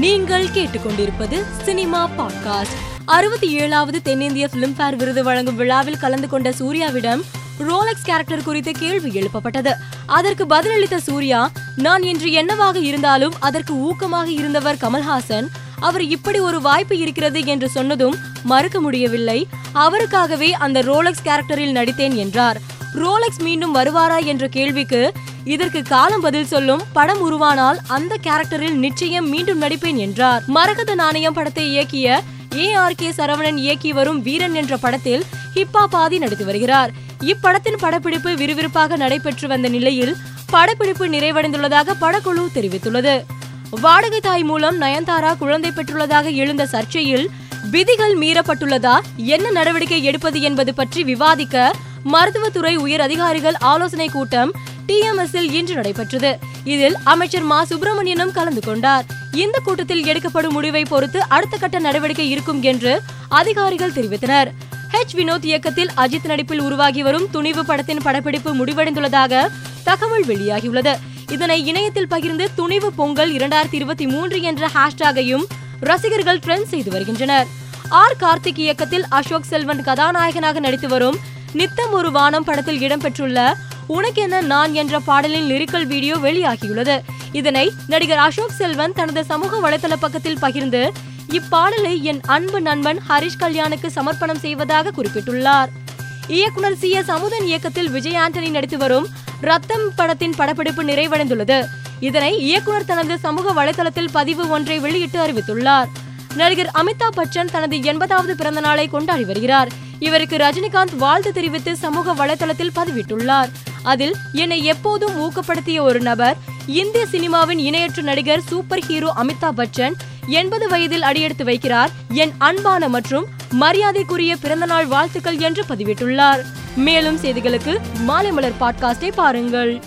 நீங்கள் கேட்டுக்கொண்டிருப்பது cinema podcast. அறுபத்தி ஏழாவது தென்னிந்திய பிலிம்பேர் விருது வழங்கும் விழாவில் கலந்து கொண்ட சூர்யாவிடம் ரோலக்ஸ் கேரக்டர் குறித்த கேள்வி எழுப்பப்பட்டது. அதற்கு பதிலளித்த சூர்யா நான் இன்று என்னவாக இருந்தாலும் அதற்கு ஊக்கமாக இருந்தவர் கமல்ஹாசன். அவர் இப்படி ஒரு வாய்ப்பு இருக்கிறது என்று சொன்னதும் மறுக்க முடியவில்லை. அவருக்காகவே அந்த ரோலக்ஸ் கேரக்டரில் நடித்தேன் என்றார். ரோலக்ஸ் மீண்டும் வருவாரா? என்ற கேள்விக்கு இதற்கு காலம் பதில் சொல்லும் படம் உருவானால் அந்த கேரக்டரில் நிச்சயம் மீண்டும் நடிப்பேன் என்றார். மரகத நாணயம் படத்தை இயக்கிய ஏ ஆர் கே சரவணன் இயக்கி வரும் வீரன் என்ற படத்தில் ஹிப்பா பாதி நடித்து வருகிறார். இப்படத்தின் படப்பிடிப்பு விறுவிறுப்பாக நடைபெற்று வந்த நிலையில் படப்பிடிப்பு நிறைவடைந்துள்ளதாக படக்குழு தெரிவித்துள்ளது. வாடகை தாய் மூலம் நயன்தாரா குழந்தை பெற்றுள்ளதாக எழுந்த சர்ச்சையில் விதிகள் மீறப்பட்டுள்ளதா என்ன நடவடிக்கை எடுப்பது என்பது பற்றி விவாதிக்க மருத்துவத்துறை உயர் அதிகாரிகள் ஆலோசனை கூட்டம் டிஎம்எஸ் இன்று நடைபெற்றது. இதில் அமைச்சர் மா. சுப்பிரமணியனும் கலந்து கொண்டார். இந்த கூட்டத்தில் எடுக்கப்படும் முடிவை பொறுத்து அடுத்த கட்ட நடவடிக்கை இருக்கும் என்று அதிகாரிகள் தெரிவித்தனர். ஹெச். வினோத் இயக்கத்தில் அஜித் நடிப்பில் உருவாகி வரும் துணிவு படத்தின் படப்பிடிப்பு முடிவடைந்துள்ளதாக தகவல் வெளியாகியுள்ளது. இதனை இணையத்தில் பகிர்ந்து துணிவு பொங்கல் இரண்டாயிரத்தி இருபத்தி மூன்று என்ற ஹேஷ்டாகையும் ரசிகர்கள் ட்ரெண்ட் செய்து வருகின்றனர். ஆர். கார்த்திக் இயக்கத்தில் அசோக் செல்வன் கதாநாயகனாக நடித்து வரும் நித்தம் ஒரு வானம் படத்தில் இடம்பெற்றுள்ள உனக்கென்ன நான் என்ற பாடலின் லிரிக்கல் வீடியோ வெளியாகியுள்ளது. இதனை நடிகர் அசோக் செல்வன் தனது சமூக வலைதள பக்கத்தில் பகிர்ந்து இப்பாடலை என் அன்பு நண்பன் ஹரிஷ் கல்யாணுக்கு சமர்ப்பணம் செய்வதாக குறிப்பிட்டுள்ளார். இயக்குனர் சி. எஸ். அமுதன் இயக்கத்தில் விஜய் ஆண்டனி நடித்து வரும் ரத்தம் படத்தின் படப்பிடிப்பு நிறைவடைந்துள்ளது. இதனை இயக்குனர் தனது சமூக வலைதளத்தில் பதிவு ஒன்றை வெளியிட்டு அறிவித்துள்ளார். நடிகர் அமிதாப் பச்சன் தனது எண்பதாவது பிறந்த நாளை கொண்டாடி வருகிறார். இவருக்கு ரஜினிகாந்த் வாழ்த்து தெரிவித்து சமூக வலைதளத்தில் பதிவிட்டுள்ளார். அதில் என்னை எப்போதும் ஊக்கப்படுத்திய ஒரு நபர் இந்திய சினிமாவின் இணையற்ற நடிகர் சூப்பர் ஹீரோ அமிதாப் பச்சன் எண்பது வயதில் அடியெடுத்து வைக்கிறார் என் அன்பான மற்றும் மரியாதைக்குரிய பிறந்தநாள் வாழ்த்துக்கள் என்று பதிவிட்டுள்ளார். மேலும் செய்திகளுக்கு மாலை மலர் பாட்காஸ்டை பாருங்கள்.